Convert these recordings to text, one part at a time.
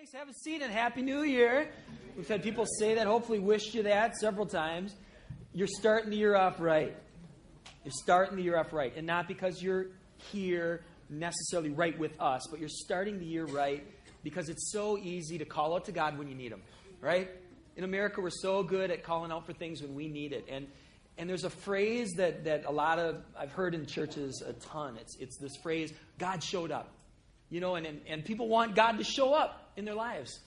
Thanks. Have a seat and Happy New Year. We've had people say that, hopefully, wished you that several times. You're starting the year off right. You're starting the year off right. And not because you're here necessarily right with us, but you're starting the year right because it's so easy to call out to God when you need Him, right? In America, we're so good at calling out for things when we need it. And, and there's a phrase that, that a lot of, I've heard in churches a ton. It's, it's this phrase, God showed up. You know, and, and, and people want God to show up in their lives.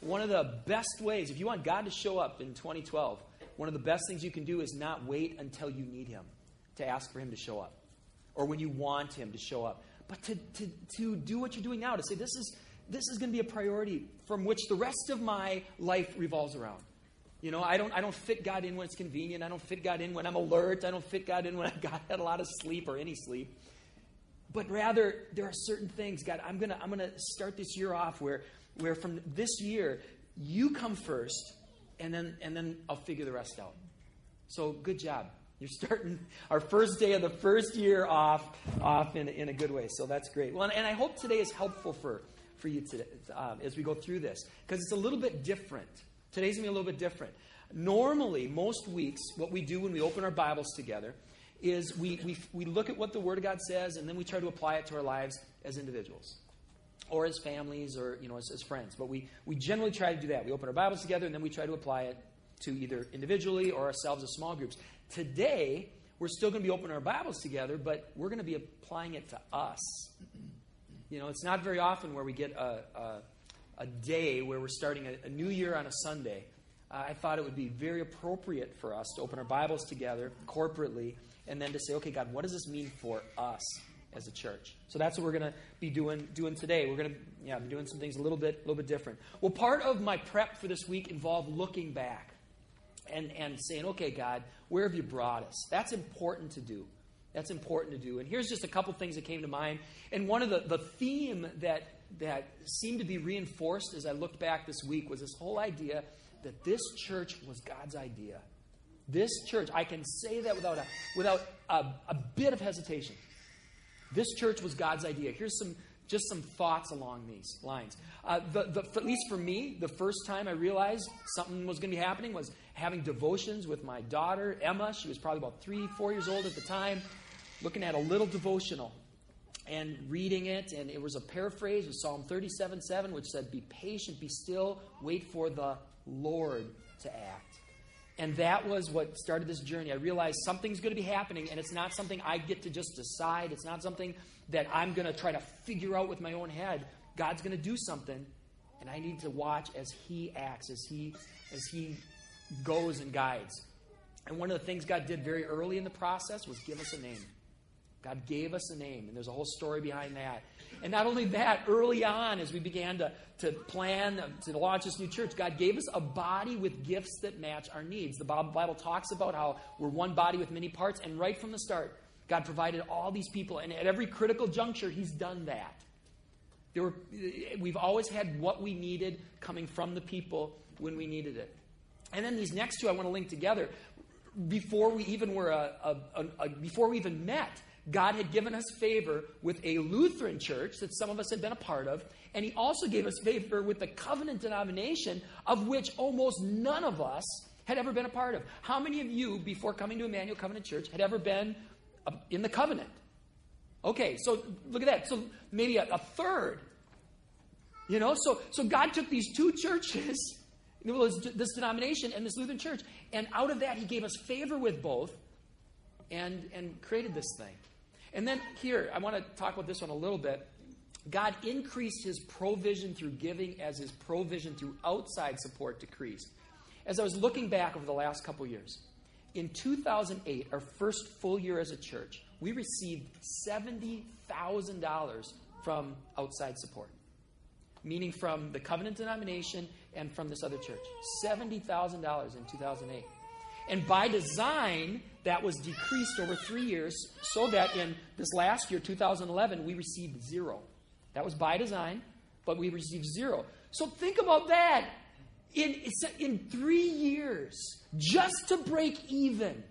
One of the best ways, if you want God to show up in 2012, one of the best things you can do is not wait until you need Him to ask for Him to show up or when you want Him to show up, but to, to, to do what you're doing now, to say, this is, this is going to be a priority from which the rest of my life revolves around. You know, I don't, I don't fit God in when it's convenient. I don't fit God in when I'm alert. I don't fit God in when I've got, had a lot of sleep or any sleep but rather there are certain things god i'm gonna i'm gonna start this year off where where from this year you come first and then and then i'll figure the rest out. So good job. You're starting our first day of the first year off off in, in a good way. So that's great. Well and i hope today is helpful for for you today um, as we go through this because it's a little bit different. Today's gonna be a little bit different. Normally most weeks what we do when we open our bibles together is we, we, we look at what the Word of God says and then we try to apply it to our lives as individuals or as families or you know as, as friends. But we, we generally try to do that. We open our Bibles together and then we try to apply it to either individually or ourselves as small groups. Today, we're still going to be opening our Bibles together, but we're going to be applying it to us. You know, it's not very often where we get a, a, a day where we're starting a, a new year on a Sunday. Uh, I thought it would be very appropriate for us to open our Bibles together corporately and then to say, okay, God, what does this mean for us as a church? So that's what we're going to be doing doing today. We're going to yeah, be doing some things a little bit a little bit different. Well, part of my prep for this week involved looking back and and saying, okay, God, where have you brought us? That's important to do. That's important to do. And here's just a couple things that came to mind. And one of the, the theme that that seemed to be reinforced as I looked back this week was this whole idea that this church was God's idea. This church, I can say that without a, without a, a bit of hesitation. This church was God's idea. Here's some just some thoughts along these lines. Uh, the, the, at least for me, the first time I realized something was going to be happening was having devotions with my daughter, Emma. She was probably about three, four years old at the time, looking at a little devotional and reading it. And it was a paraphrase of Psalm 37 7, which said, Be patient, be still, wait for the Lord to act. And that was what started this journey. I realized something's going to be happening, and it's not something I get to just decide. It's not something that I'm going to try to figure out with my own head. God's going to do something, and I need to watch as He acts, as He as He goes and guides. And one of the things God did very early in the process was give us a name. God gave us a name, and there's a whole story behind that. And not only that, early on, as we began to, to plan um, to launch this new church, God gave us a body with gifts that match our needs. The Bible talks about how we're one body with many parts, and right from the start, God provided all these people, and at every critical juncture, He's done that. There were, eh, we've always had what we needed coming from the people when we needed it. And then these next two I want to link together. Before we even were a, a, a, a before we even met, God had given us favor with a Lutheran church that some of us had been a part of, and He also gave us favor with the covenant denomination of which almost none of us had ever been a part of. How many of you, before coming to Emmanuel Covenant Church, had ever been uh, in the covenant? Okay, so look at that. So maybe a, a third. You know, so, so God took these two churches, this denomination and this Lutheran church, and out of that, He gave us favor with both and, and created this thing. And then here, I want to talk about this one a little bit. God increased his provision through giving as his provision through outside support decreased. As I was looking back over the last couple years, in 2008, our first full year as a church, we received $70,000 from outside support, meaning from the covenant denomination and from this other church. $70,000 in 2008. And by design, that was decreased over three years so that in this last year, 2011, we received zero. That was by design, but we received zero. So think about that. In, in three years, just to break even,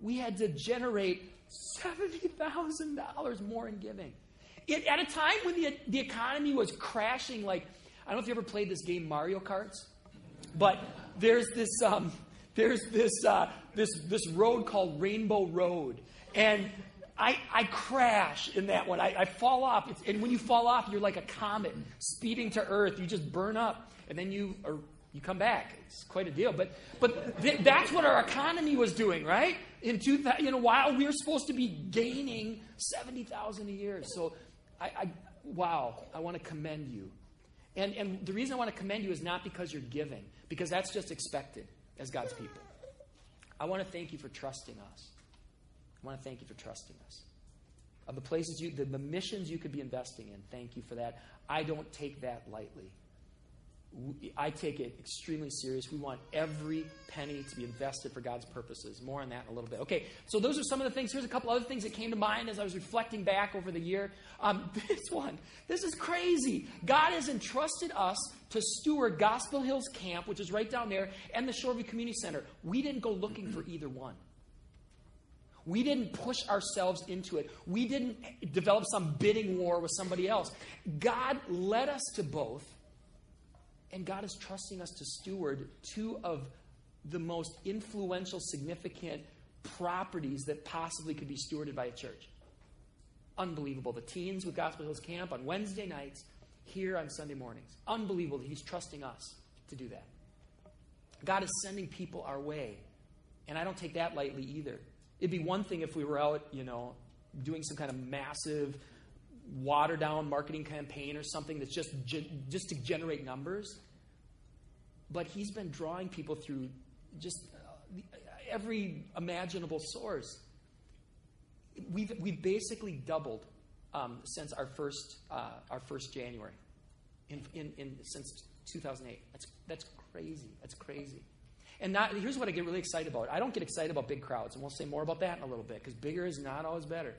we had to generate $70,000 more in giving. It, at a time when the, the economy was crashing like I don't know if you ever played this game Mario Karts, but there's this um, there's this uh, this this road called Rainbow Road, and I, I crash in that one. I, I fall off. It's, and when you fall off, you're like a comet speeding to Earth. You just burn up, and then you are, you come back. It's quite a deal. But but th- that's what our economy was doing, right? In 2000, you know, while we were supposed to be gaining seventy thousand a year. So, I, I wow, I want to commend you. And and the reason I want to commend you is not because you're giving, because that's just expected as God's people. I want to thank you for trusting us. I want to thank you for trusting us. Of the places you, the, the missions you could be investing in, thank you for that. I don't take that lightly. I take it extremely serious. We want every penny to be invested for God's purposes. More on that in a little bit. Okay, so those are some of the things. Here's a couple other things that came to mind as I was reflecting back over the year. Um, this one, this is crazy. God has entrusted us to steward Gospel Hills Camp, which is right down there, and the Shoreview Community Center. We didn't go looking for either one. We didn't push ourselves into it. We didn't develop some bidding war with somebody else. God led us to both, and God is trusting us to steward two of the most influential, significant properties that possibly could be stewarded by a church. Unbelievable. The teens with Gospel Hills Camp on Wednesday nights, here on Sunday mornings. Unbelievable that He's trusting us to do that. God is sending people our way, and I don't take that lightly either. It'd be one thing if we were out, you know, doing some kind of massive water down marketing campaign or something that's just just to generate numbers. But he's been drawing people through just uh, every imaginable source. We've we've basically doubled um, since our first uh, our first January, in, in, in since 2008. That's that's crazy. That's crazy. And not, here's what I get really excited about. I don't get excited about big crowds, and we'll say more about that in a little bit, because bigger is not always better.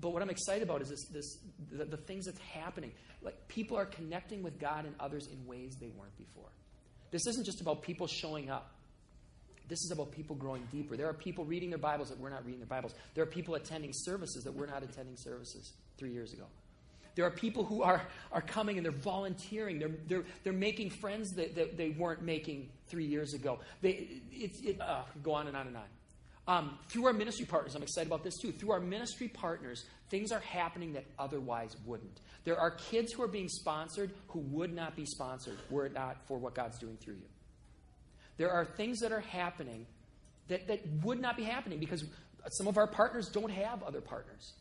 But what I'm excited about is this, this the, the things that's happening. Like people are connecting with God and others in ways they weren't before. This isn't just about people showing up. This is about people growing deeper. There are people reading their Bibles that we're not reading their Bibles. There are people attending services that we're not attending services three years ago. There are people who are, are coming and they're volunteering. They're, they're, they're making friends that, that they weren't making three years ago. They, it's, it, uh, go on and on and on. Um, through our ministry partners, I'm excited about this too. Through our ministry partners, things are happening that otherwise wouldn't. There are kids who are being sponsored who would not be sponsored were it not for what God's doing through you. There are things that are happening that, that would not be happening because some of our partners don't have other partners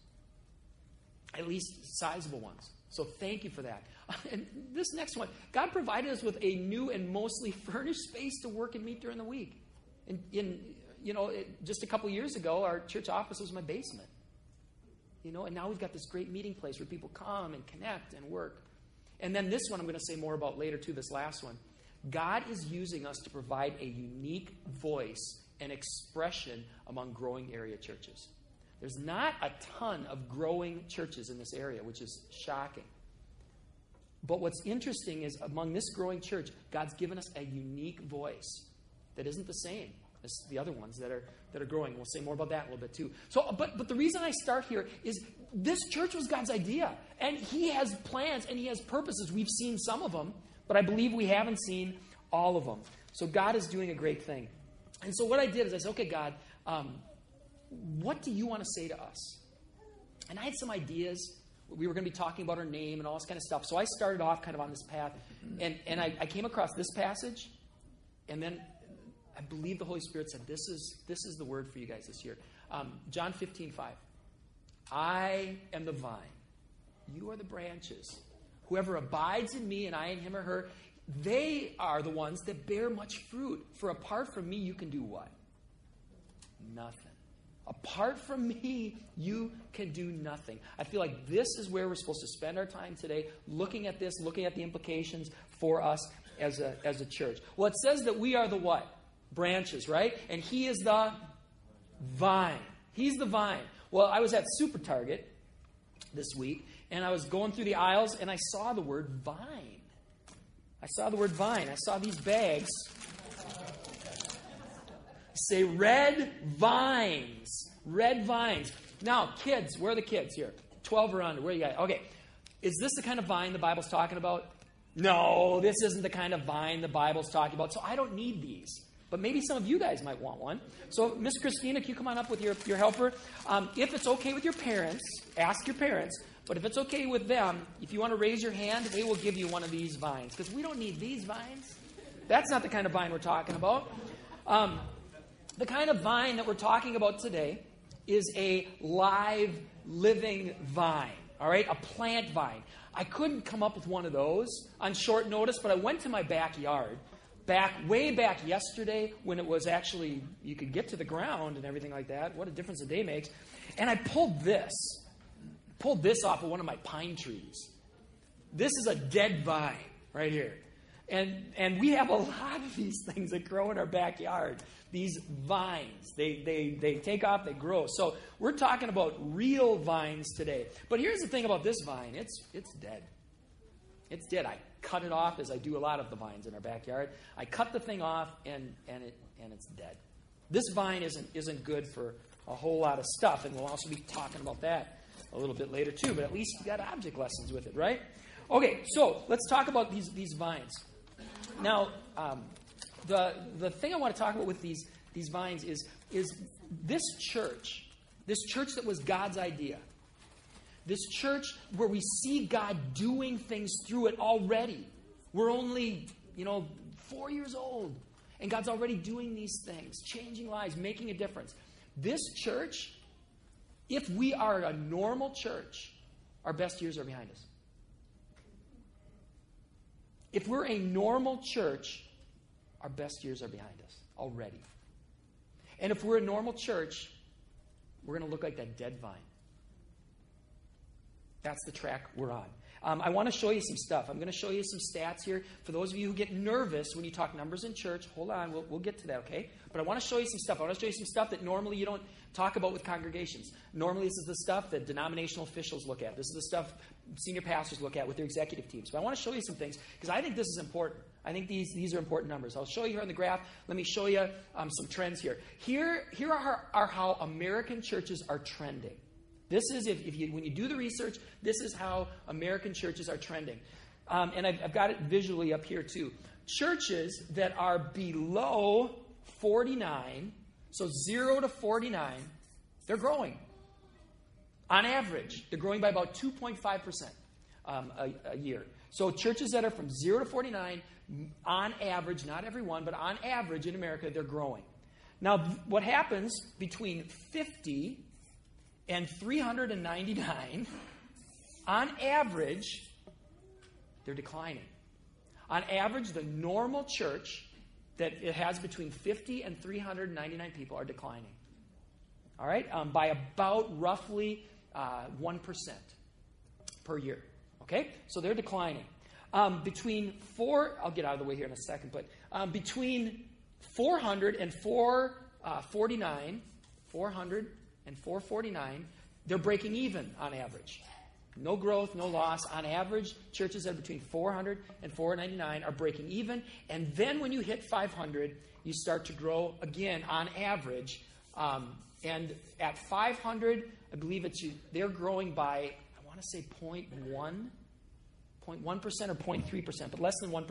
at least sizable ones. So thank you for that. And this next one, God provided us with a new and mostly furnished space to work and meet during the week. In, in you know, it, just a couple years ago, our church office was my basement. You know, and now we've got this great meeting place where people come and connect and work. And then this one I'm going to say more about later too, this last one. God is using us to provide a unique voice and expression among growing area churches. There's not a ton of growing churches in this area, which is shocking. But what's interesting is among this growing church, God's given us a unique voice that isn't the same as the other ones that are that are growing. We'll say more about that a little bit too. So, but but the reason I start here is this church was God's idea, and He has plans and He has purposes. We've seen some of them, but I believe we haven't seen all of them. So God is doing a great thing. And so what I did is I said, okay, God, um, what do you want to say to us? And I had some ideas. We were going to be talking about our name and all this kind of stuff. So I started off kind of on this path. And, and I, I came across this passage. And then I believe the Holy Spirit said, This is, this is the word for you guys this year. Um, John 15, 5. I am the vine, you are the branches. Whoever abides in me and I in him or her, they are the ones that bear much fruit. For apart from me, you can do what? Nothing. Apart from me, you can do nothing. I feel like this is where we're supposed to spend our time today, looking at this, looking at the implications for us as a, as a church. Well, it says that we are the what? Branches, right? And he is the vine. He's the vine. Well, I was at Super Target this week, and I was going through the aisles, and I saw the word vine. I saw the word vine. I saw these bags Say red vines. Red vines. Now, kids, where are the kids here? 12 or under. Where are you guys? Okay. Is this the kind of vine the Bible's talking about? No, this isn't the kind of vine the Bible's talking about, so I don't need these. But maybe some of you guys might want one. So, Miss Christina, can you come on up with your, your helper? Um, if it's okay with your parents, ask your parents. But if it's okay with them, if you want to raise your hand, they will give you one of these vines. Because we don't need these vines. That's not the kind of vine we're talking about. Um, the kind of vine that we're talking about today is a live, living vine. All right? A plant vine. I couldn't come up with one of those on short notice, but I went to my backyard back way back yesterday when it was actually you could get to the ground and everything like that. What a difference a day makes. And I pulled this. Pulled this off of one of my pine trees. This is a dead vine right here. And and we have a lot of these things that grow in our backyard. These vines. They they they take off, they grow. So we're talking about real vines today. But here's the thing about this vine. It's it's dead. It's dead. I cut it off as I do a lot of the vines in our backyard. I cut the thing off and, and, it, and it's dead. This vine isn't, isn't good for a whole lot of stuff, and we'll also be talking about that a little bit later too, but at least you got object lessons with it, right? Okay, so let's talk about these, these vines. Now, um, the, the thing I want to talk about with these, these vines is, is this church, this church that was God's idea, this church where we see God doing things through it already. We're only, you know, four years old, and God's already doing these things, changing lives, making a difference. This church, if we are a normal church, our best years are behind us. If we're a normal church, our best years are behind us already. And if we're a normal church, we're going to look like that dead vine. That's the track we're on. Um, I want to show you some stuff. I'm going to show you some stats here. For those of you who get nervous when you talk numbers in church, hold on, we'll, we'll get to that, okay? But I want to show you some stuff. I want to show you some stuff that normally you don't talk about with congregations. Normally, this is the stuff that denominational officials look at. This is the stuff senior pastors look at with their executive teams. But I want to show you some things because I think this is important. I think these, these are important numbers. I'll show you here on the graph. Let me show you um, some trends here. Here, here are, are how American churches are trending. This is, if, if you, when you do the research, this is how American churches are trending. Um, and I've, I've got it visually up here too. Churches that are below 49, so 0 to 49, they're growing. On average, they're growing by about 2.5% um, a, a year. So churches that are from 0 to 49, on average, not every one, but on average in America, they're growing. Now, what happens between 50 and 399, on average, they're declining. On average, the normal church that it has between 50 and 399 people are declining. All right? Um, by about roughly uh, 1% per year. Okay? So they're declining. Um, between four, I'll get out of the way here in a second, but um, between 400 and 449, uh, 400 and 449, they're breaking even on average. No growth, no loss. On average, churches that are between 400 and 499 are breaking even. And then when you hit 500, you start to grow again on average. Um, and at 500, I believe it's they're growing by, I want to say 0.1, 0.1% or 0.3%, but less than 1%.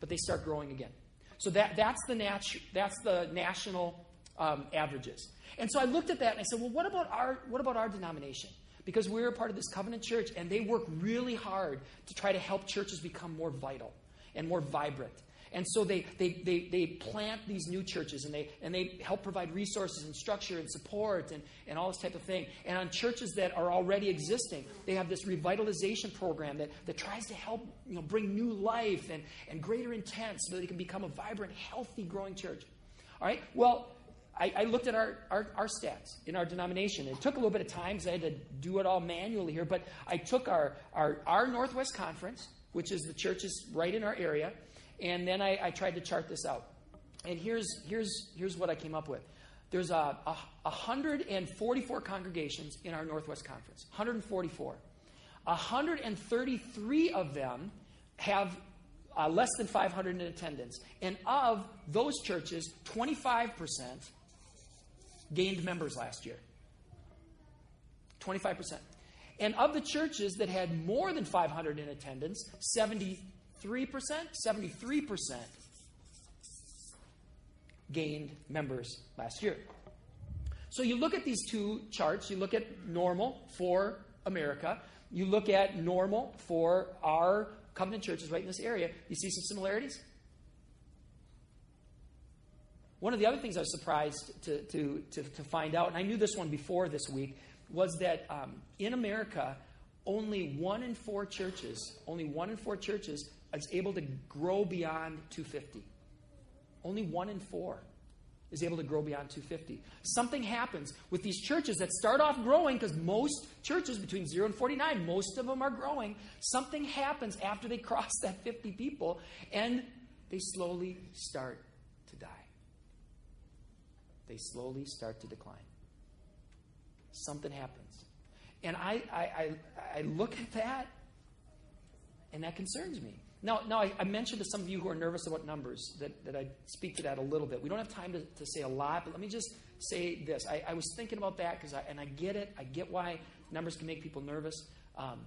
But they start growing again. So that, that's, the nat- that's the national um, averages. And so I looked at that and I said, well, what about our, what about our denomination? Because we're a part of this covenant church, and they work really hard to try to help churches become more vital and more vibrant. And so they, they, they, they plant these new churches and they, and they help provide resources and structure and support and, and all this type of thing. And on churches that are already existing, they have this revitalization program that, that tries to help you know, bring new life and, and greater intent so that they can become a vibrant, healthy, growing church. All right? Well, I, I looked at our, our, our, stats in our denomination. It took a little bit of time because I had to do it all manually here, but I took our, our, our Northwest Conference, which is the churches right in our area, and then I, I tried to chart this out. And here's, here's, here's what I came up with. There's a, a, 144 congregations in our Northwest Conference. 144. 133 of them have uh, less than 500 in attendance. And of those churches, 25% gained members last year. 25%. And of the churches that had more than 500 in attendance, 73% 73% gained members last year. So you look at these two charts, you look at normal for America, you look at normal for our covenant churches right in this area, you see some similarities? One of the other things I was surprised to, to, to, to find out, and I knew this one before this week, was that um, in America, only one in four churches, only one in four churches is able to grow beyond 250. Only one in four is able to grow beyond 250. Something happens with these churches that start off growing because most churches between 0 and 49, most of them are growing. Something happens after they cross that 50 people and they slowly start. They slowly start to decline. Something happens. And I, I, I, I look at that and that concerns me. Now, now I, I, mentioned to some of you who are nervous about numbers that, that I speak to that a little bit. We don't have time to, to say a lot, but let me just say this. I, I was thinking about that because, and I get it. I get why numbers can make people nervous. Um,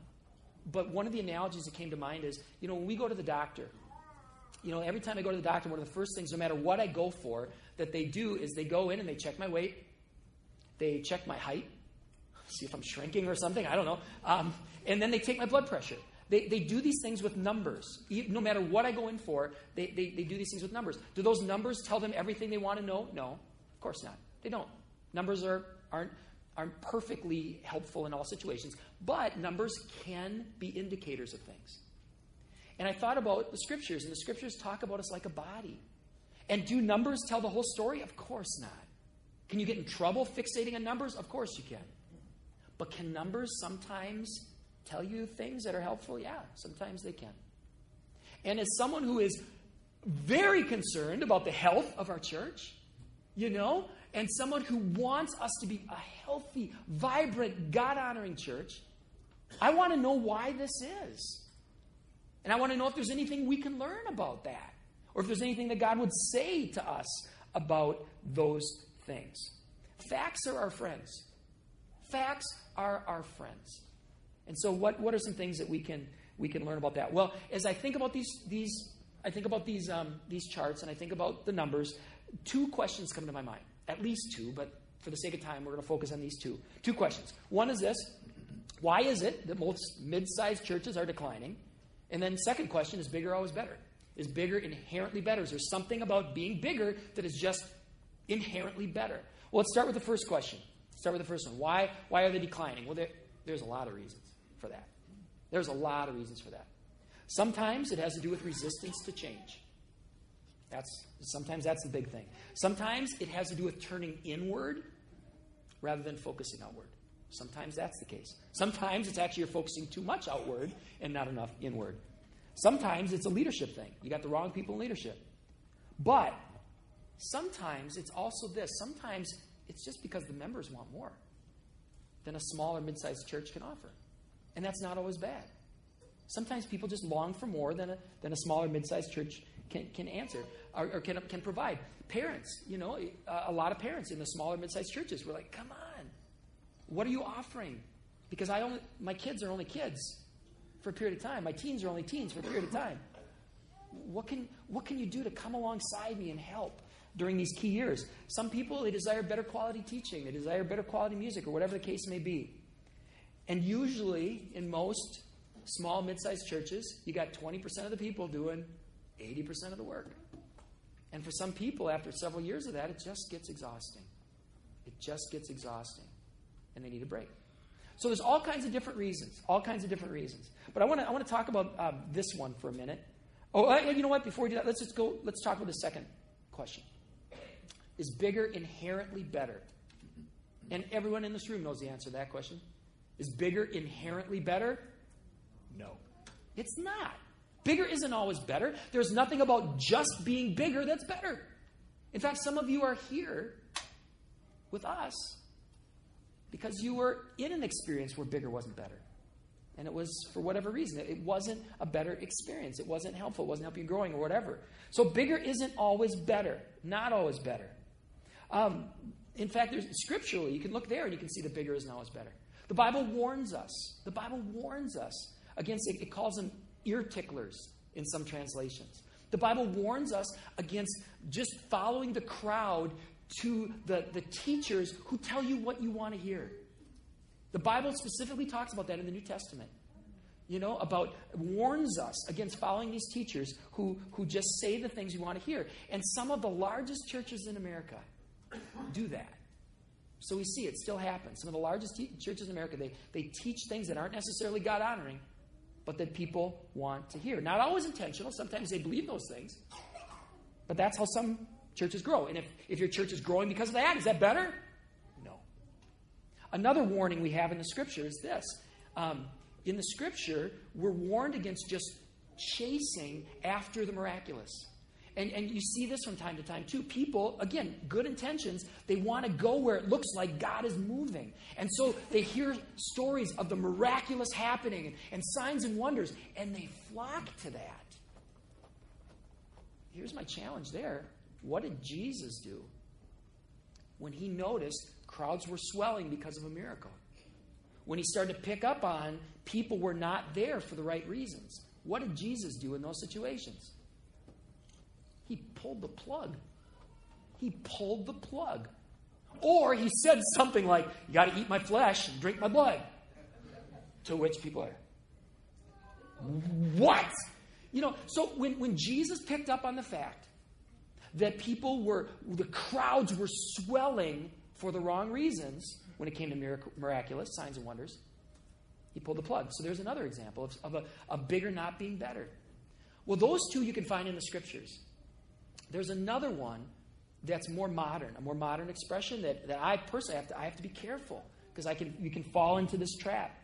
but one of the analogies that came to mind is, you know, when we go to the doctor, you know, every time I go to the doctor, one of the first things, no matter what I go for, that they do is they go in and they check my weight, they check my height, see if I'm shrinking or something. I don't know. Um, and then they take my blood pressure. They, they do these things with numbers. No matter what I go in for, they, they, they do these things with numbers. Do those numbers tell them everything they want to know? No, of course not. They don't. Numbers are, aren't, aren't perfectly helpful in all situations, but numbers can be indicators of things. And I thought about the scriptures, and the scriptures talk about us like a body. And do numbers tell the whole story? Of course not. Can you get in trouble fixating on numbers? Of course you can. But can numbers sometimes tell you things that are helpful? Yeah, sometimes they can. And as someone who is very concerned about the health of our church, you know, and someone who wants us to be a healthy, vibrant, God honoring church, I want to know why this is. And I want to know if there's anything we can learn about that, or if there's anything that God would say to us about those things. Facts are our friends. Facts are our friends. And so, what, what are some things that we can, we can learn about that? Well, as I think about these, these I think about these, um, these charts and I think about the numbers, two questions come to my mind. At least two, but for the sake of time, we're going to focus on these two. Two questions. One is this Why is it that most mid sized churches are declining? And then, second question is bigger always better? Is bigger inherently better? Is there something about being bigger that is just inherently better? Well, let's start with the first question. Start with the first one. Why, why are they declining? Well, there, there's a lot of reasons for that. There's a lot of reasons for that. Sometimes it has to do with resistance to change. That's sometimes that's the big thing. Sometimes it has to do with turning inward rather than focusing outward. Sometimes that's the case. Sometimes it's actually you're focusing too much outward and not enough inward. Sometimes it's a leadership thing. You got the wrong people in leadership. But sometimes it's also this. Sometimes it's just because the members want more than a small or mid sized church can offer. And that's not always bad. Sometimes people just long for more than a, than a smaller mid sized church can, can answer or, or, can, can provide. Parents, you know, a lot of parents in the smaller mid sized churches were like, come on, what are you offering? Because I only, my kids are only kids for a period of time. My teens are only teens for a period of time. What can, what can you do to come alongside me and help? during these key years. Some people, they desire better quality teaching, they desire better quality music, or whatever the case may be. And usually, in most small, mid sized churches, you got 20% of the people doing 80% of the work. And for some people, after several years of that, it just gets exhausting. It just gets exhausting. And they need a break. So there's all kinds of different reasons, all kinds of different reasons. But I want to I want to talk about um, this one for a minute. Oh, uh, you know what? Before we do that, let's just go. Let's talk about the second question. Is bigger inherently better? And everyone in this room knows the answer to that question. Is bigger inherently better? No. It's not. Bigger isn't always better. There's nothing about just being bigger that's better. In fact, some of you are here with us because you were in an experience where bigger wasn't better. And it was for whatever reason. It wasn't a better experience. It wasn't helpful. It wasn't helping you growing or whatever. So bigger isn't always better. Not always better. Um, in fact, there's, scripturally, you can look there and you can see the bigger is not always better. The Bible warns us. The Bible warns us against, it, it calls them ear ticklers. in some translations. The Bible warns us against just following the crowd to the, the teachers who tell you what you want to hear. The Bible specifically talks about that in the New Testament. You know, about warns us against following these teachers who, who just say the things you want to hear. And some of the largest churches in America do that. So we see it still happens. Some of the largest te- churches in America, they, they teach things that aren't necessarily God honoring, but that people want to hear. Not always intentional. Sometimes they believe those things. But that's how some churches grow. And if, if your church is growing because of that, is that better? No. Another warning we have in the scripture is this. Um, in the scripture, we're warned against just chasing after the miraculous. And, and you see this from time to time too. People, again, good intentions, they want to go where it looks like God is moving. And so they hear stories of the miraculous happening and, and signs and wonders, and they flock to that. Here's my challenge there. What did Jesus do when he noticed crowds were swelling because of a miracle? When he started to pick up on people were not there for the right reasons. What did Jesus do in those situations? He pulled the plug. He pulled the plug. Or he said something like, You got to eat my flesh and drink my blood. To which people are, What? You know, so when, when Jesus picked up on the fact that people were, the crowds were swelling for the wrong reasons when it came to mirac- miraculous signs and wonders, he pulled the plug. So there's another example of, of a, a bigger not being better. Well, those two you can find in the scriptures. There's another one that's more modern, a more modern expression that, that I personally have to, I have to be careful because I can, you can fall into this trap.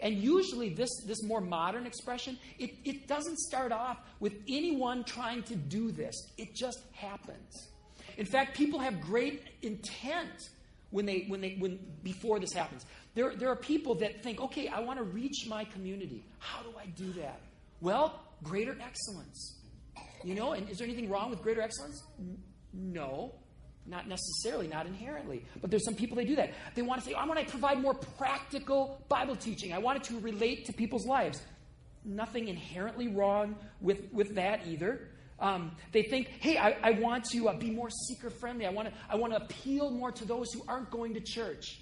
And usually, this, this more modern expression, it, it doesn't start off with anyone trying to do this, it just happens. In fact, people have great intent when they, when they, when, before this happens. There, there are people that think, okay, I want to reach my community. How do I do that? Well, greater excellence. You know, and is there anything wrong with greater excellence? No, not necessarily, not inherently. But there's some people they do that. They want to say, I want to provide more practical Bible teaching. I want it to relate to people's lives. Nothing inherently wrong with, with that either. Um, they think, hey, I, I want to uh, be more seeker friendly. I want to I want to appeal more to those who aren't going to church.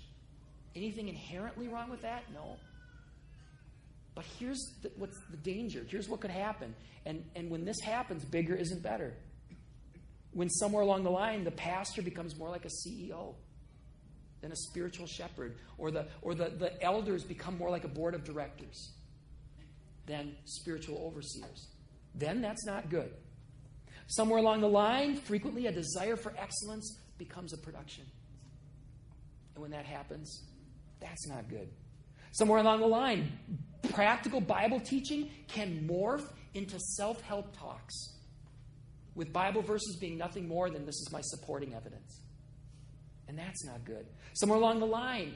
Anything inherently wrong with that? No. But here's the, what's the danger. Here's what could happen. And, and when this happens, bigger isn't better. When somewhere along the line, the pastor becomes more like a CEO than a spiritual shepherd, or the, or the, the elders become more like a board of directors than spiritual overseers, then that's not good. Somewhere along the line, frequently a desire for excellence becomes a production. And when that happens, that's not good. Somewhere along the line, practical Bible teaching can morph into self help talks, with Bible verses being nothing more than this is my supporting evidence. And that's not good. Somewhere along the line,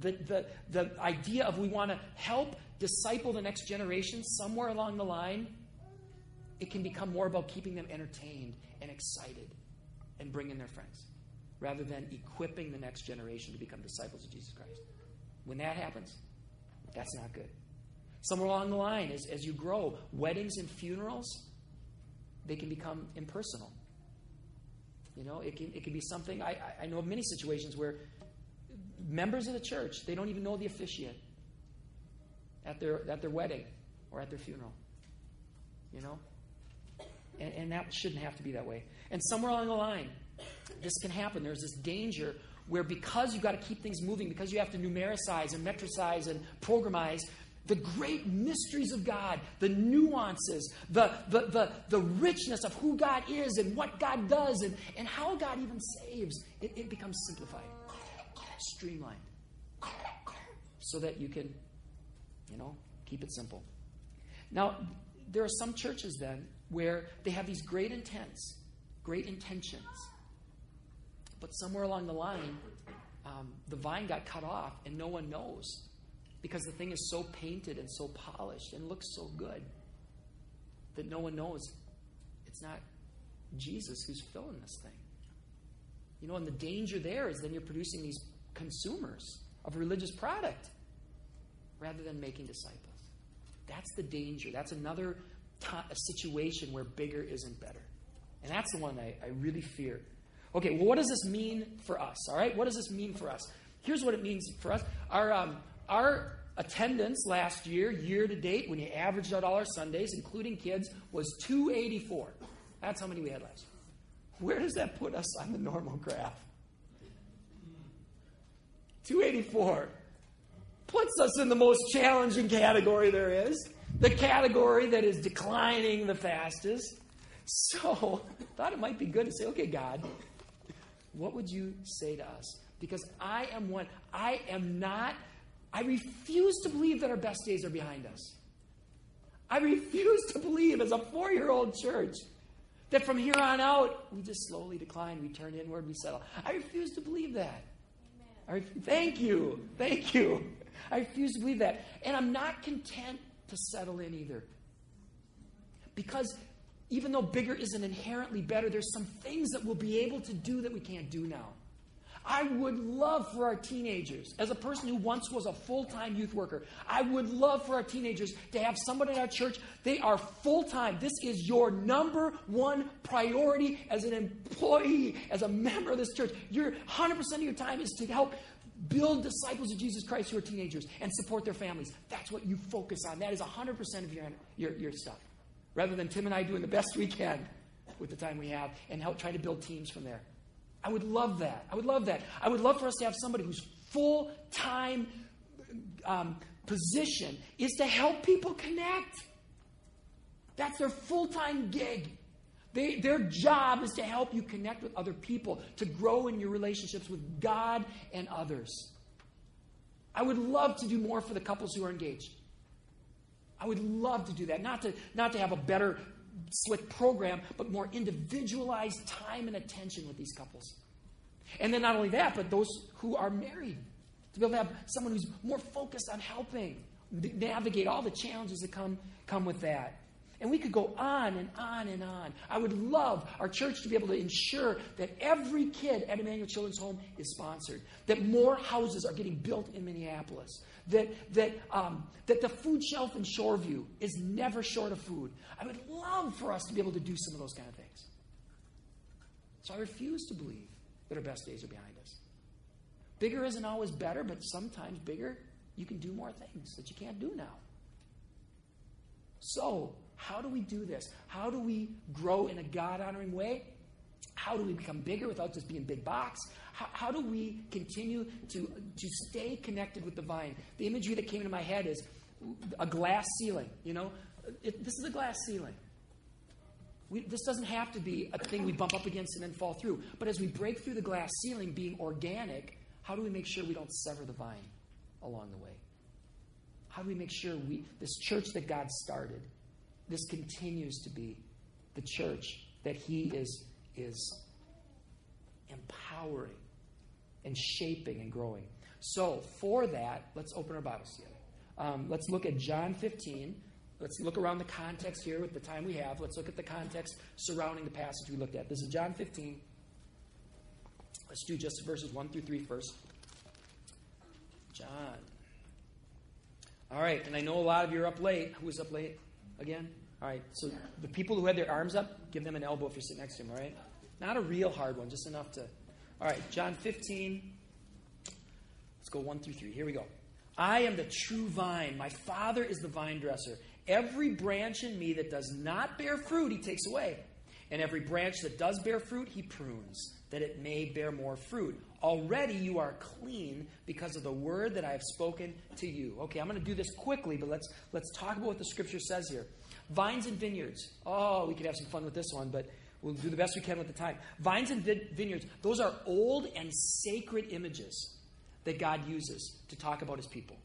the, the, the idea of we want to help disciple the next generation, somewhere along the line, it can become more about keeping them entertained and excited and bringing their friends rather than equipping the next generation to become disciples of Jesus Christ. When that happens, that's not good. Somewhere along the line, as, as you grow, weddings and funerals, they can become impersonal. You know, it can, it can be something, I, I know of many situations where members of the church, they don't even know the officiant at their, at their wedding or at their funeral. You know? And, and that shouldn't have to be that way. And somewhere along the line, this can happen. There's this danger where because you've got to keep things moving, because you have to numericize and metricize and programize, the great mysteries of God, the nuances, the, the, the, the richness of who God is and what God does and, and how God even saves, it, it becomes simplified, streamlined, so that you can, you know, keep it simple. Now, there are some churches then where they have these great intents, great intentions, but somewhere along the line, um, the vine got cut off and no one knows because the thing is so painted and so polished and looks so good that no one knows it's not Jesus who's filling this thing. You know, and the danger there is then you're producing these consumers of religious product rather than making disciples. That's the danger. That's another a situation where bigger isn't better. And that's the one I, I really fear. Okay, well, what does this mean for us? All right, what does this mean for us? Here's what it means for us. Our, um, our attendance last year, year to date, when you averaged out all our Sundays, including kids, was 284. That's how many we had last year. Where does that put us on the normal graph? 284 puts us in the most challenging category there is, the category that is declining the fastest. So, I thought it might be good to say, okay, God, what would you say to us? Because I am one, I am not, I refuse to believe that our best days are behind us. I refuse to believe as a four year old church that from here on out, we just slowly decline, we turn inward, we settle. I refuse to believe that. I thank you. Thank you. I refuse to believe that. And I'm not content to settle in either. Because even though bigger isn't inherently better, there's some things that we'll be able to do that we can't do now. I would love for our teenagers, as a person who once was a full time youth worker, I would love for our teenagers to have somebody in our church. They are full time. This is your number one priority as an employee, as a member of this church. Your 100% of your time is to help build disciples of Jesus Christ who are teenagers and support their families. That's what you focus on. That is 100% of your, your, your stuff. Rather than Tim and I doing the best we can with the time we have and help try to build teams from there. I would love that. I would love that. I would love for us to have somebody whose full time um, position is to help people connect. That's their full time gig. They, their job is to help you connect with other people, to grow in your relationships with God and others. I would love to do more for the couples who are engaged. I would love to do that. Not to, not to have a better slick program, but more individualized time and attention with these couples. And then not only that, but those who are married. To be able to have someone who's more focused on helping navigate all the challenges that come, come with that. And we could go on and on and on. I would love our church to be able to ensure that every kid at Emmanuel Children's Home is sponsored, that more houses are getting built in Minneapolis, that, that, um, that the food shelf in Shoreview is never short of food. I would love for us to be able to do some of those kind of things. So I refuse to believe that our best days are behind us. Bigger isn't always better, but sometimes bigger, you can do more things that you can't do now. So, how do we do this? How do we grow in a God honoring way? How do we become bigger without just being big box? How, how, do we continue to, to stay connected with the vine? The imagery that came into my head is a glass ceiling. You know, it, this is a glass ceiling. We, this doesn't have to be a thing we bump up against and then fall through. But as we break through the glass ceiling, being organic, how do we make sure we don't sever the vine along the way? How do we make sure we, this church that God started, this continues to be the church that He is, is empowering and shaping and growing. So, for that, let's open our Bibles together. Um, let's look at John 15. Let's look around the context here with the time we have. Let's look at the context surrounding the passage we looked at. This is John 15. Let's do just verses 1 through 3 first. John. All right, and I know a lot of you are up late. Who was up late again? All right, so the people who had their arms up, give them an elbow if you're sitting next to them, all right? Not a real hard one, just enough to. All right, John 15. Let's go 1 through 3. Here we go. I am the true vine. My Father is the vine dresser. Every branch in me that does not bear fruit, he takes away. And every branch that does bear fruit, he prunes, that it may bear more fruit. Already you are clean because of the word that I have spoken to you. Okay, I'm going to do this quickly, but let's, let's talk about what the scripture says here. Vines and vineyards. Oh, we could have some fun with this one, but we'll do the best we can with the time. Vines and vineyards, those are old and sacred images that God uses to talk about his people.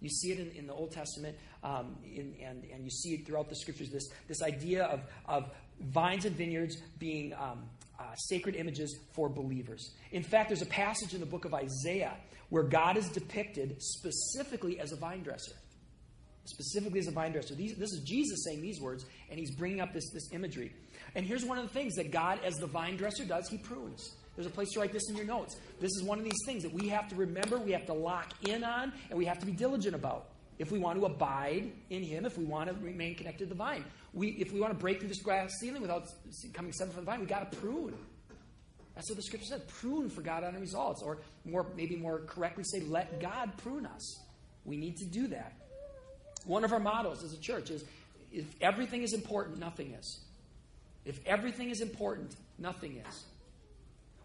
You see it in, in the Old Testament, um, in, and, and you see it throughout the scriptures this, this idea of, of vines and vineyards being um, uh, sacred images for believers. In fact, there's a passage in the book of Isaiah where God is depicted specifically as a vine dresser specifically as a vine dresser. These, this is Jesus saying these words, and he's bringing up this, this imagery. And here's one of the things that God, as the vine dresser, does He prunes. There's a place to write this in your notes. This is one of these things that we have to remember, we have to lock in on, and we have to be diligent about. If we want to abide in Him, if we want to remain connected to the vine. We, if we want to break through this glass ceiling without coming seven from the vine, we got to prune. That's what the scripture said. Prune for God on results. Or more, maybe more correctly say, let God prune us. We need to do that. One of our mottos as a church is if everything is important, nothing is. If everything is important, nothing is.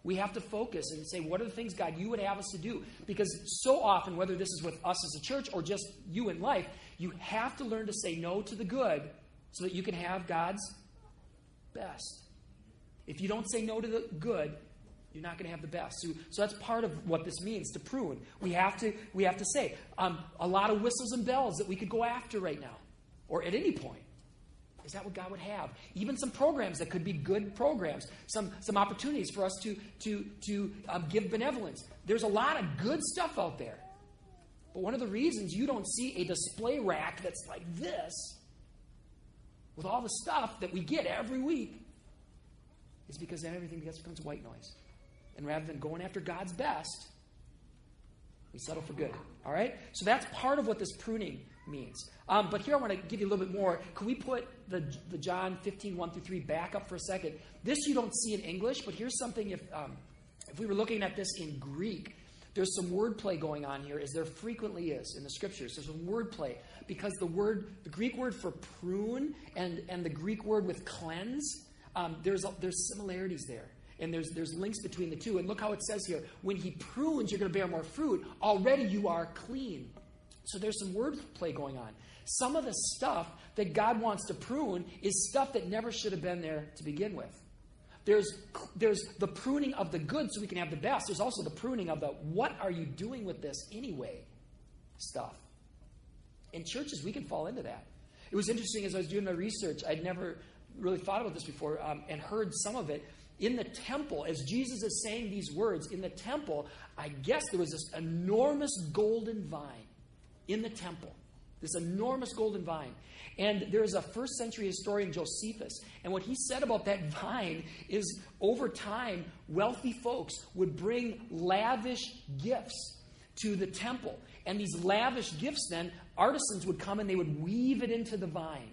We have to focus and say, what are the things, God, you would have us to do? Because so often, whether this is with us as a church or just you in life, you have to learn to say no to the good so that you can have God's best. If you don't say no to the good, you're not going to have the best. So, so, that's part of what this means to prune. We have to, we have to say um, a lot of whistles and bells that we could go after right now or at any point. Is that what God would have? Even some programs that could be good programs, some, some opportunities for us to, to, to um, give benevolence. There's a lot of good stuff out there. But one of the reasons you don't see a display rack that's like this, with all the stuff that we get every week, is because then everything becomes white noise. And rather than going after God's best, we settle for good. All right? So that's part of what this pruning means. Um, but here I want to give you a little bit more. Can we put the, the John 15, 1 through 3 back up for a second? This you don't see in English, but here's something if, um, if we were looking at this in Greek, there's some wordplay going on here, as there frequently is in the scriptures. There's some wordplay because the word, the Greek word for prune and, and the Greek word with cleanse, um, there's, there's similarities there. And there's, there's links between the two. And look how it says here when he prunes, you're going to bear more fruit. Already you are clean. So there's some wordplay going on. Some of the stuff that God wants to prune is stuff that never should have been there to begin with. There's, there's the pruning of the good so we can have the best. There's also the pruning of the what are you doing with this anyway stuff. In churches, we can fall into that. It was interesting as I was doing my research, I'd never really thought about this before um, and heard some of it. In the temple, as Jesus is saying these words, in the temple, I guess there was this enormous golden vine in the temple. This enormous golden vine. And there's a first century historian, Josephus, and what he said about that vine is over time, wealthy folks would bring lavish gifts to the temple. And these lavish gifts, then, artisans would come and they would weave it into the vine.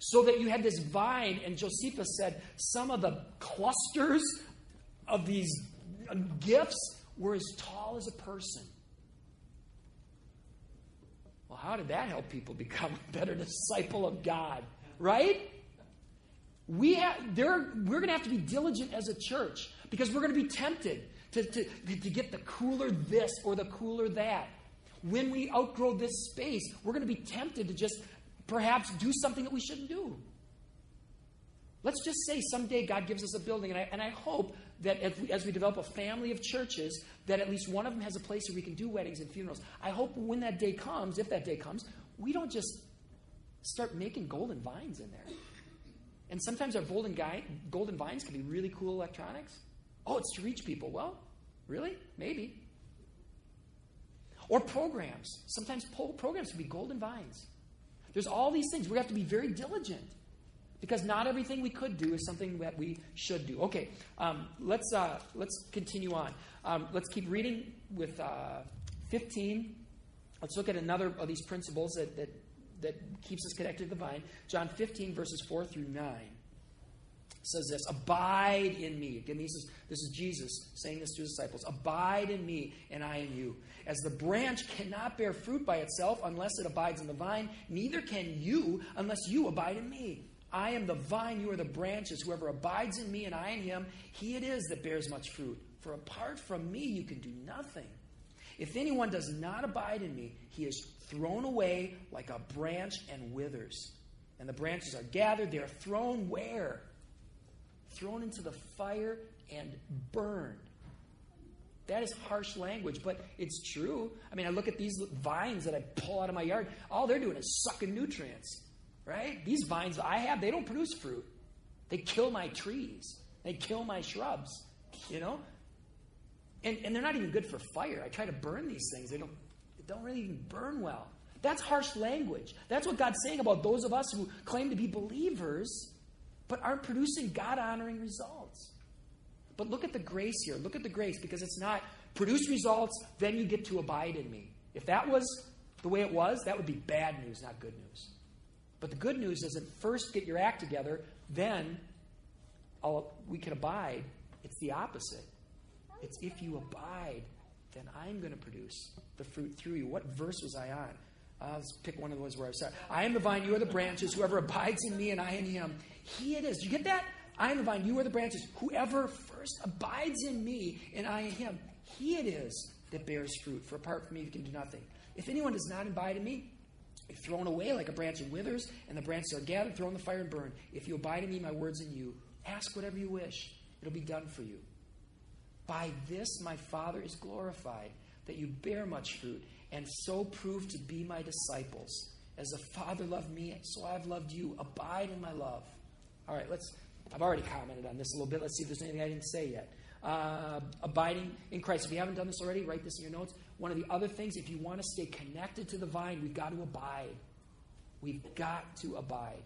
So that you had this vine, and Josephus said some of the clusters of these gifts were as tall as a person. Well, how did that help people become a better disciple of God? Right? We have, there, we're going to have to be diligent as a church because we're going to be tempted to, to, to get the cooler this or the cooler that. When we outgrow this space, we're going to be tempted to just perhaps do something that we shouldn't do. Let's just say someday God gives us a building, and I, and I hope that as we, as we develop a family of churches, that at least one of them has a place where we can do weddings and funerals. I hope when that day comes, if that day comes, we don't just start making golden vines in there. And sometimes our golden, guy, golden vines can be really cool electronics. Oh, it's to reach people. Well, really? Maybe. Or programs. Sometimes programs can be golden vines. There's all these things. We have to be very diligent because not everything we could do is something that we should do. Okay, um, let's uh, let's continue on. Um, let's keep reading with uh, 15. Let's look at another of these principles that, that that keeps us connected to the vine. John 15 verses 4 through 9 says this abide in me again this is, this is jesus saying this to his disciples abide in me and i in you as the branch cannot bear fruit by itself unless it abides in the vine neither can you unless you abide in me I am the vine, you are the branches. Whoever abides in me and I in him, he it is that bears much fruit. For apart from me, you can do nothing. If anyone does not abide in me, he is thrown away like a branch and withers. And the branches are gathered, they are thrown where? Thrown into the fire and burned. That is harsh language, but it's true. I mean, I look at these vines that I pull out of my yard, all they're doing is sucking nutrients right? These vines I have, they don't produce fruit. They kill my trees. They kill my shrubs, you know? And, and they're not even good for fire. I try to burn these things. They don't, they don't really even burn well. That's harsh language. That's what God's saying about those of us who claim to be believers but aren't producing God honoring results. But look at the grace here. Look at the grace because it's not produce results, then you get to abide in me. If that was the way it was, that would be bad news, not good news. But the good news is that first get your act together, then I'll, we can abide. It's the opposite. It's if you abide, then I'm going to produce the fruit through you. What verse was I on? Uh, let's pick one of the ones where I said, I am the vine, you are the branches. Whoever abides in me and I in him, he it is. You get that? I am the vine, you are the branches. Whoever first abides in me and I in him, he it is that bears fruit. For apart from me, you can do nothing. If anyone does not abide in me, thrown away like a branch and withers, and the branches are gathered, thrown in the fire, and burned. If you abide in me, my words in you, ask whatever you wish. It'll be done for you. By this my Father is glorified, that you bear much fruit, and so prove to be my disciples. As the Father loved me, so I've loved you. Abide in my love. All right, let's. I've already commented on this a little bit. Let's see if there's anything I didn't say yet. Uh, abiding in Christ. If you haven't done this already, write this in your notes. One of the other things, if you want to stay connected to the vine, we've got to abide. We've got to abide.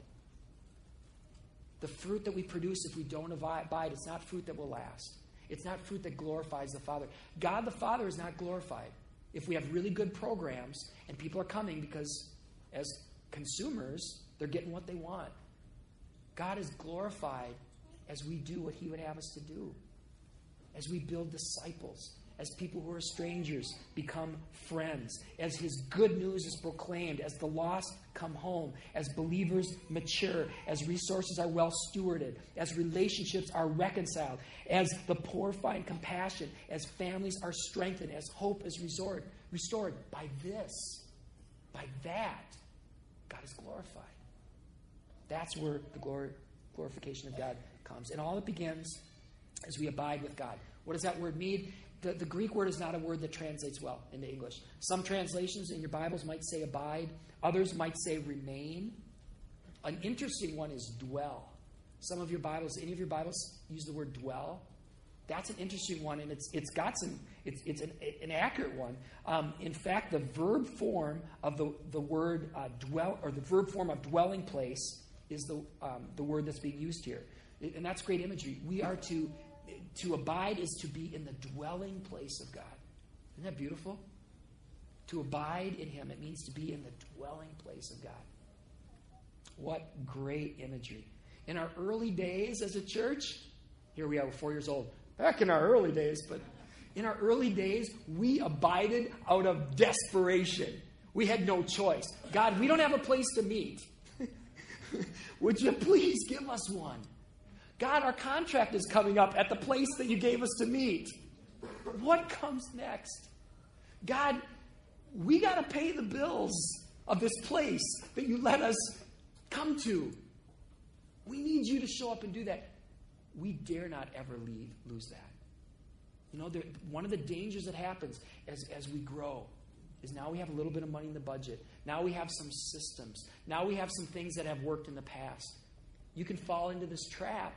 The fruit that we produce, if we don't abide, it's not fruit that will last. It's not fruit that glorifies the Father. God the Father is not glorified. If we have really good programs and people are coming because, as consumers, they're getting what they want, God is glorified as we do what He would have us to do, as we build disciples, as people who are strangers become friends, as his good news is proclaimed, as the lost come home, as believers mature, as resources are well stewarded, as relationships are reconciled, as the poor find compassion, as families are strengthened, as hope is restored, restored. By this, by that, God is glorified. That's where the glory, glorification of God comes. And all it begins as we abide with God. What does that word mean? the, the Greek word is not a word that translates well into English. Some translations in your Bibles might say abide, others might say remain. An interesting one is dwell. Some of your Bibles, any of your Bibles use the word dwell. That's an interesting one, and it's, it's got some, it's, it's an, an accurate one. Um, in fact, the verb form of the, the word uh, dwell, or the verb form of dwelling place, is the, um, the word that's being used here. And that's great imagery. We are to to abide is to be in the dwelling place of God. Isn't that beautiful? To abide in Him, it means to be in the dwelling place of God. What great imagery. In our early days as a church, here we are, four years old. Back in our early days, but in our early days, we abided out of desperation. We had no choice. God, we don't have a place to meet. Would you please give us one? God, our contract is coming up at the place that you gave us to meet. What comes next? God, we got to pay the bills of this place that you let us come to. We need you to show up and do that. We dare not ever leave, lose that. You know, one of the dangers that happens as, as we grow is now we have a little bit of money in the budget. Now we have some systems. Now we have some things that have worked in the past. You can fall into this trap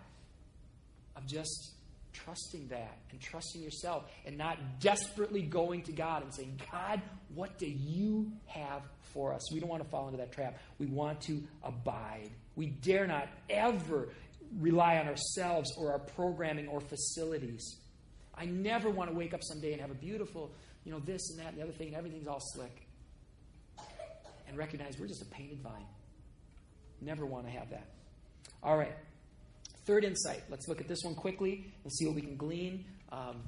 of just trusting that and trusting yourself and not desperately going to God and saying, God, what do you have for us? We don't want to fall into that trap. We want to abide. We dare not ever rely on ourselves or our programming or facilities. I never want to wake up someday and have a beautiful, you know, this and that and the other thing, and everything's all slick. And recognize we're just a painted vine. Never want to have that. All right. Third insight. Let's look at this one quickly and see what we can glean. Um,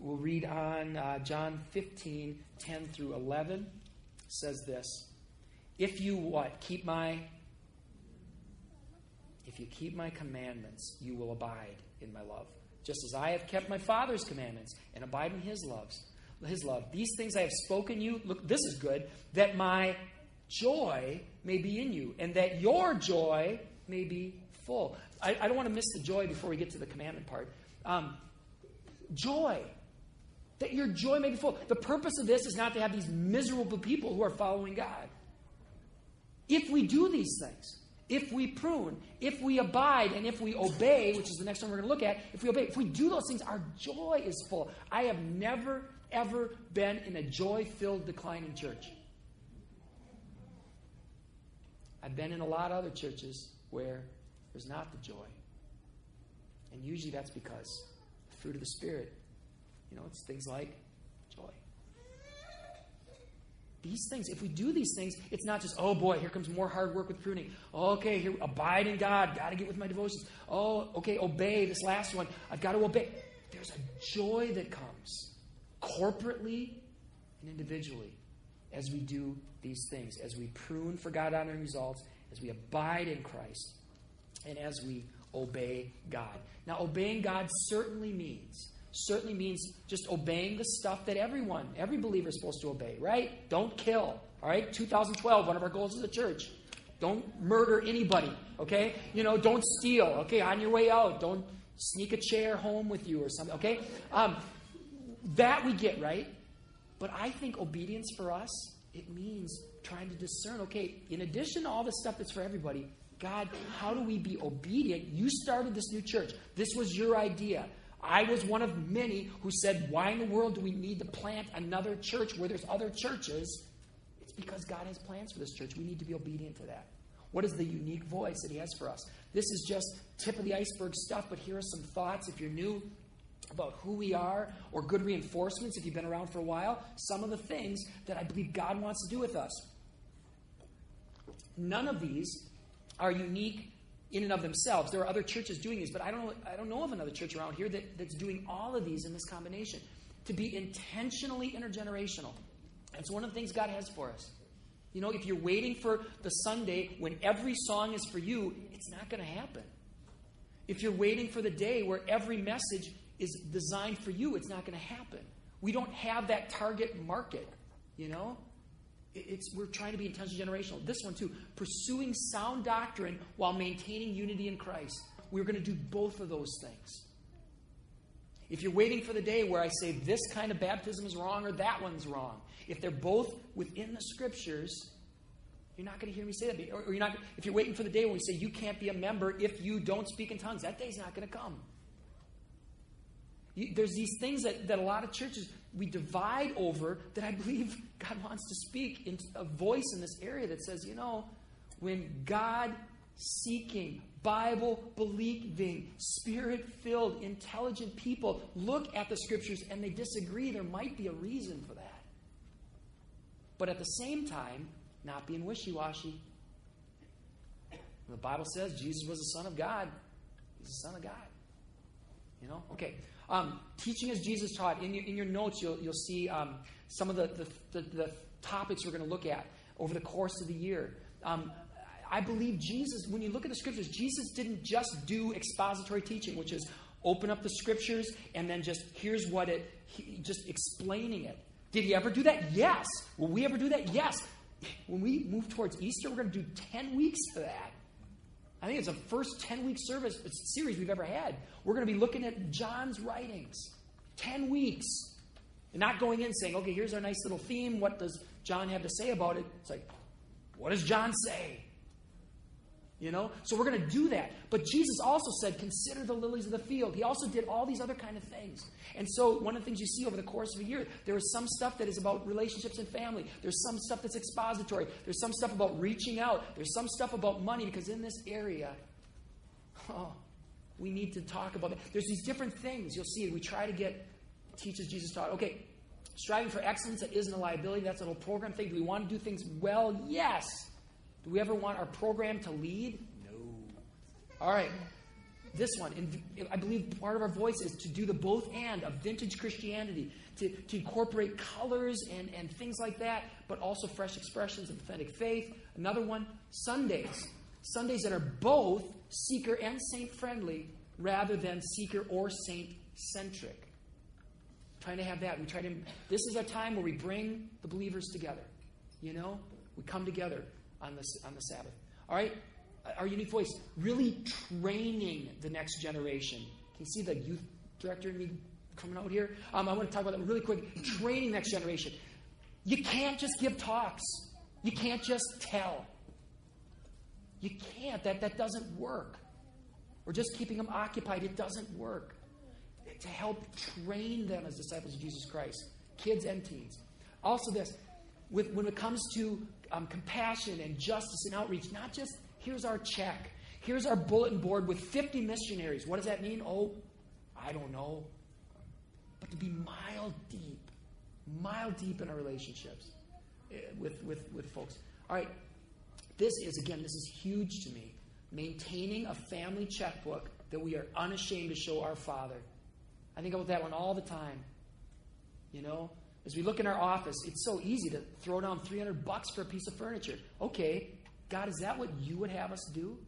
we'll read on uh, John 15, 10 through 11. It says this If you what? Keep my. If you keep my commandments, you will abide in my love, just as I have kept my Father's commandments and abide in his loves. His love. These things I have spoken you. Look, this is good. That my joy may be in you, and that your joy may be full. I, I don't want to miss the joy before we get to the commandment part. Um, joy. That your joy may be full. The purpose of this is not to have these miserable people who are following God. If we do these things, if we prune, if we abide, and if we obey, which is the next one we're going to look at, if we obey, if we do those things, our joy is full. I have never, ever been in a joy filled, declining church. I've been in a lot of other churches where there's not the joy. And usually that's because the fruit of the Spirit, you know, it's things like joy. these things, if we do these things, it's not just, oh boy, here comes more hard work with pruning. okay, here, abide in God. Got to get with my devotions. Oh, okay, obey this last one. I've got to obey. There's a joy that comes corporately and individually as we do these things, as we prune for God honoring results, as we abide in Christ, and as we obey God. Now, obeying God certainly means certainly means just obeying the stuff that everyone, every believer is supposed to obey, right? Don't kill, all right? 2012, one of our goals as a church. Don't murder anybody, okay? You know, don't steal, okay? On your way out, don't sneak a chair home with you or something, okay? Um, that we get, right? But I think obedience for us, it means trying to discern, okay, in addition to all the stuff that's for everybody, God, how do we be obedient? You started this new church. This was your idea. I was one of many who said, Why in the world do we need to plant another church where there's other churches? It's because God has plans for this church. We need to be obedient to that. What is the unique voice that He has for us? This is just tip of the iceberg stuff, but here are some thoughts if you're new about who we are, or good reinforcements if you've been around for a while. Some of the things that I believe God wants to do with us. None of these are unique in and of themselves. There are other churches doing these, but I don't know, I don't know of another church around here that, that's doing all of these in this combination. To be intentionally intergenerational. That's one of the things God has for us. You know, if you're waiting for the Sunday when every song is for you, it's not going to happen. If you're waiting for the day where every message is designed for you, it's not going to happen. We don't have that target market, you know? It's, we're trying to be intentionally generational. This one, too, pursuing sound doctrine while maintaining unity in Christ. We're going to do both of those things. If you're waiting for the day where I say this kind of baptism is wrong or that one's wrong, if they're both within the scriptures, you're not going to hear me say that. Or, you're not, if you're waiting for the day when we say you can't be a member if you don't speak in tongues, that day's not going to come. There's these things that, that a lot of churches we divide over that I believe God wants to speak in a voice in this area that says, you know, when God seeking, Bible believing, spirit filled, intelligent people look at the scriptures and they disagree, there might be a reason for that. But at the same time, not being wishy washy. The Bible says Jesus was the Son of God. He's the Son of God. You know? Okay. Um, teaching as Jesus taught. In your, in your notes, you'll, you'll see um, some of the, the, the, the, topics we're going to look at over the course of the year. Um, I believe Jesus, when you look at the scriptures, Jesus didn't just do expository teaching, which is open up the scriptures and then just here's what it, he, just explaining it. Did he ever do that? Yes. Will we ever do that? Yes. When we move towards Easter, we're going to do 10 weeks for that. I think it's the first 10 week service uh, series we've ever had. We're going to be looking at John's writings. 10 weeks. And not going in saying, okay, here's our nice little theme. What does John have to say about it? It's like, what does John say? You know? So we're going to do that. But Jesus also said, consider the lilies of the field. He also did all these other kind of things. And so one of the things you see over the course of a year, there is some stuff that is about relationships and family. There's some stuff that's expository. There's some stuff about reaching out. There's some stuff about money because in this area, oh, we need to talk about it. There's these different things you'll see. We try to get teaches Jesus taught. Okay, striving for excellence that isn't a liability. That's a whole program thing. Do we want to do things well? Yes. Do we ever want our program to lead? No. All right. This one, and I believe part of our voice is to do the both and of vintage Christianity, to, to incorporate colors and, and things like that, but also fresh expressions of authentic faith. Another one, Sundays. Sundays that are both seeker and saint friendly rather than seeker or saint centric. Trying to have that. We try to this is a time where we bring the believers together. You know? We come together on the, on the Sabbath. All right? Our unique voice, really training the next generation. Can you see the youth director and me coming out here? Um, I want to talk about that really quick. Training next generation. You can't just give talks. You can't just tell. You can't. That, that doesn't work. Or just keeping them occupied, it doesn't work. To help train them as disciples of Jesus Christ, kids and teens. Also, this, with, when it comes to um, compassion and justice and outreach, not just here's our check, here's our bulletin board with 50 missionaries. What does that mean? Oh, I don't know. But to be mile deep, mile deep in our relationships. uh, with, with, with folks. All right, this is, again, this is huge to me. Maintaining a family checkbook that we are unashamed to show our Father. I think about that one all the time. You know, as we look in our office, it's so easy to throw down 300 bucks for a piece of furniture. Okay, God, is that what you would have us do?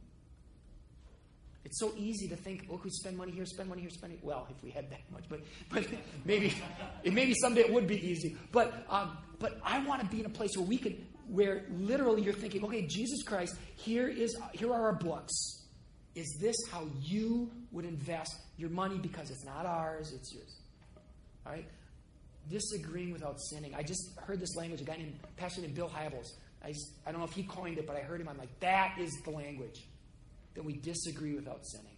It's so easy to think, look, we spend money here, spend money here, spend money. Well, if we had that much, but but maybe maybe someday it would be easy. But um, but I want to be in a place where we could, where literally you're thinking, okay, Jesus Christ, here is here are our books. Is this how you would invest your money? Because it's not ours, it's yours. All right. Disagreeing without sinning. I just heard this language. A guy named Pastor named Bill Hybels. I, I don't know if he coined it, but I heard him. I'm like, that is the language that we disagree without sinning.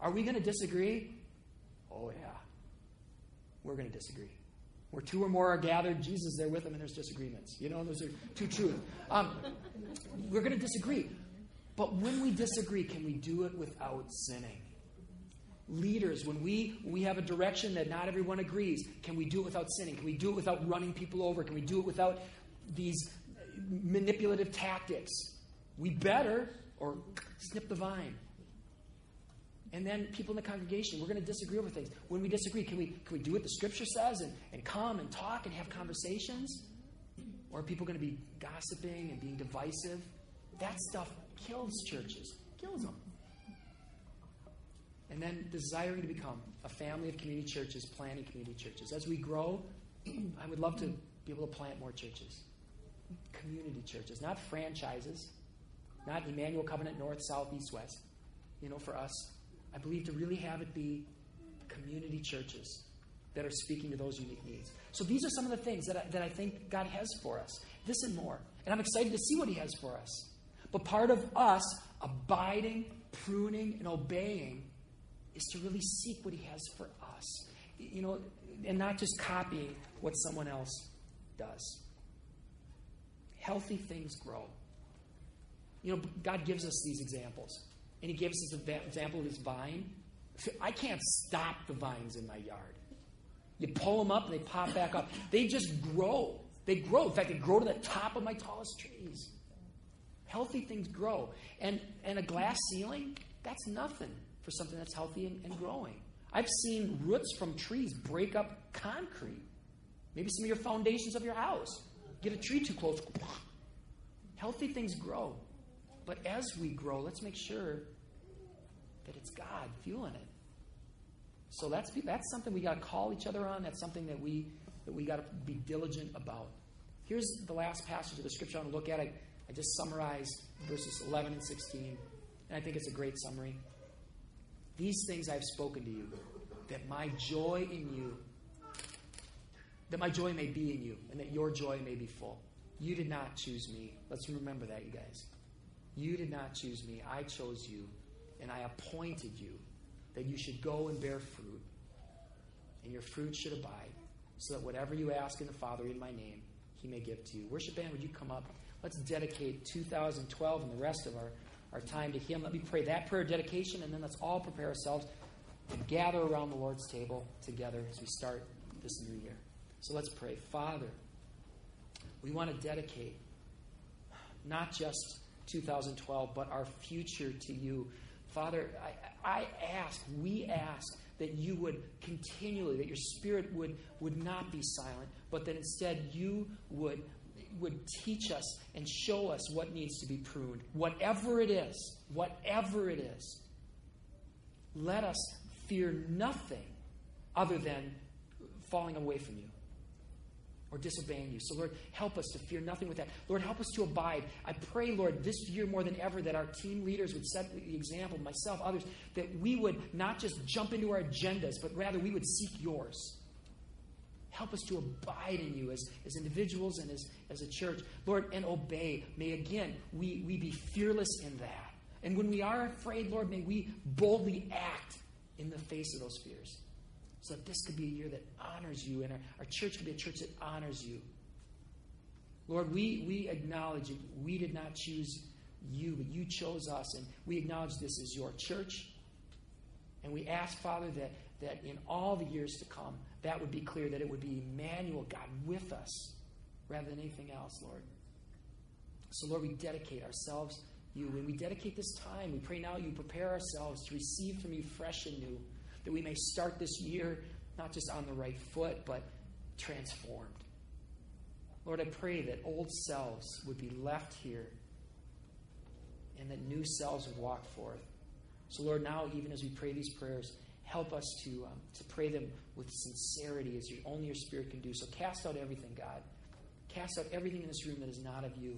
Are we going to disagree? Oh, yeah. We're going to disagree. Where two or more are gathered, Jesus is there with them, and there's disagreements. You know, those are two truths. Um, we're going to disagree. But when we disagree, can we do it without sinning? Leaders, when we, we have a direction that not everyone agrees, can we do it without sinning? Can we do it without running people over? Can we do it without these manipulative tactics? We better, or snip the vine. And then people in the congregation, we're going to disagree over things. When we disagree, can we, can we do what the scripture says and, and come and talk and have conversations? Or are people going to be gossiping and being divisive? That stuff kills churches, kills them. And then desiring to become a family of community churches, planting community churches. As we grow, I would love to be able to plant more churches. Community churches, not franchises, not Emmanuel Covenant North, South, East, West. You know, for us, I believe to really have it be community churches that are speaking to those unique needs. So these are some of the things that I, that I think God has for us. This and more. And I'm excited to see what He has for us. But part of us abiding, pruning, and obeying is to really seek what He has for us. You know, and not just copying what someone else does. Healthy things grow. You know, God gives us these examples. And He gives us an example of His vine. I can't stop the vines in my yard. You pull them up and they pop back up. They just grow. They grow. In fact, they grow to the top of my tallest trees. Healthy things grow. And, and a glass ceiling, that's nothing for something that's healthy and, and growing. I've seen roots from trees break up concrete. Maybe some of your foundations of your house. Get a tree too close. Healthy things grow. But as we grow, let's make sure that it's God fueling it. So that's that's something we got to call each other on. That's something that we that we got to be diligent about. Here's the last passage of the scripture I want to look at. I, I just summarized verses 11 and 16, and I think it's a great summary. These things I've spoken to you, that my joy in you, that my joy may be in you, and that your joy may be full. You did not choose me. Let's remember that, you guys. You did not choose me. I chose you, and I appointed you that you should go and bear fruit, and your fruit should abide, so that whatever you ask in the Father in my name, he may give to you. Worship band, would you come up? Let's dedicate 2012 and the rest of our, our time to him. Let me pray that prayer of dedication, and then let's all prepare ourselves to gather around the Lord's table together as we start this new year. So let's pray. Father, we want to dedicate not just 2012, but our future to you. Father, I, I ask, we ask that you would continually, that your spirit would, would not be silent, but that instead you would, would teach us and show us what needs to be pruned. Whatever it is, whatever it is, let us fear nothing other than falling away from you or disobeying you. So, Lord, help us to fear nothing with that. Lord, help us to abide. I pray, Lord, this year more than ever, that our team leaders would set the example, myself, others, that we would not just jump into our agendas, but rather we would seek yours. Help us to abide in you as, as individuals and as, as a church. Lord, and obey. May again we, we be fearless in that. And when we are afraid, Lord, may we boldly act in the face of those fears so that this could be a year that honors you and our, our church could be a church that honors you. Lord, we, we acknowledge that we did not choose you, but you chose us, and we acknowledge this as your church. And we ask, Father, that, that in all the years to come, that would be clear, that it would be Emmanuel, God, with us. rather than anything else, Lord. So, Lord, we dedicate ourselves you. When we dedicate this time, we pray now you prepare ourselves to receive from you fresh and new, that we may start this year not just on the right foot, but transformed. Lord, I pray that old selves would be left here and that new selves would walk forth. So, Lord, now, even as we pray these prayers, help us to, um, to pray them with sincerity as your, only your Spirit can do. So, cast out everything, God. Cast out everything in this room that is not of you.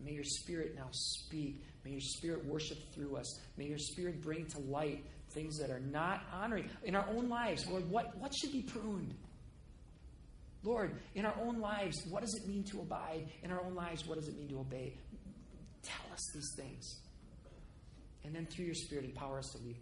May your Spirit now speak. May your Spirit worship through us. May your Spirit bring to light things that are not honoring in our own lives. Lord, what, what should be pruned? Lord, in our own lives, what does it mean to abide? In our own lives, what does it mean to obey? Tell us these things. And then through your Spirit, empower us to leave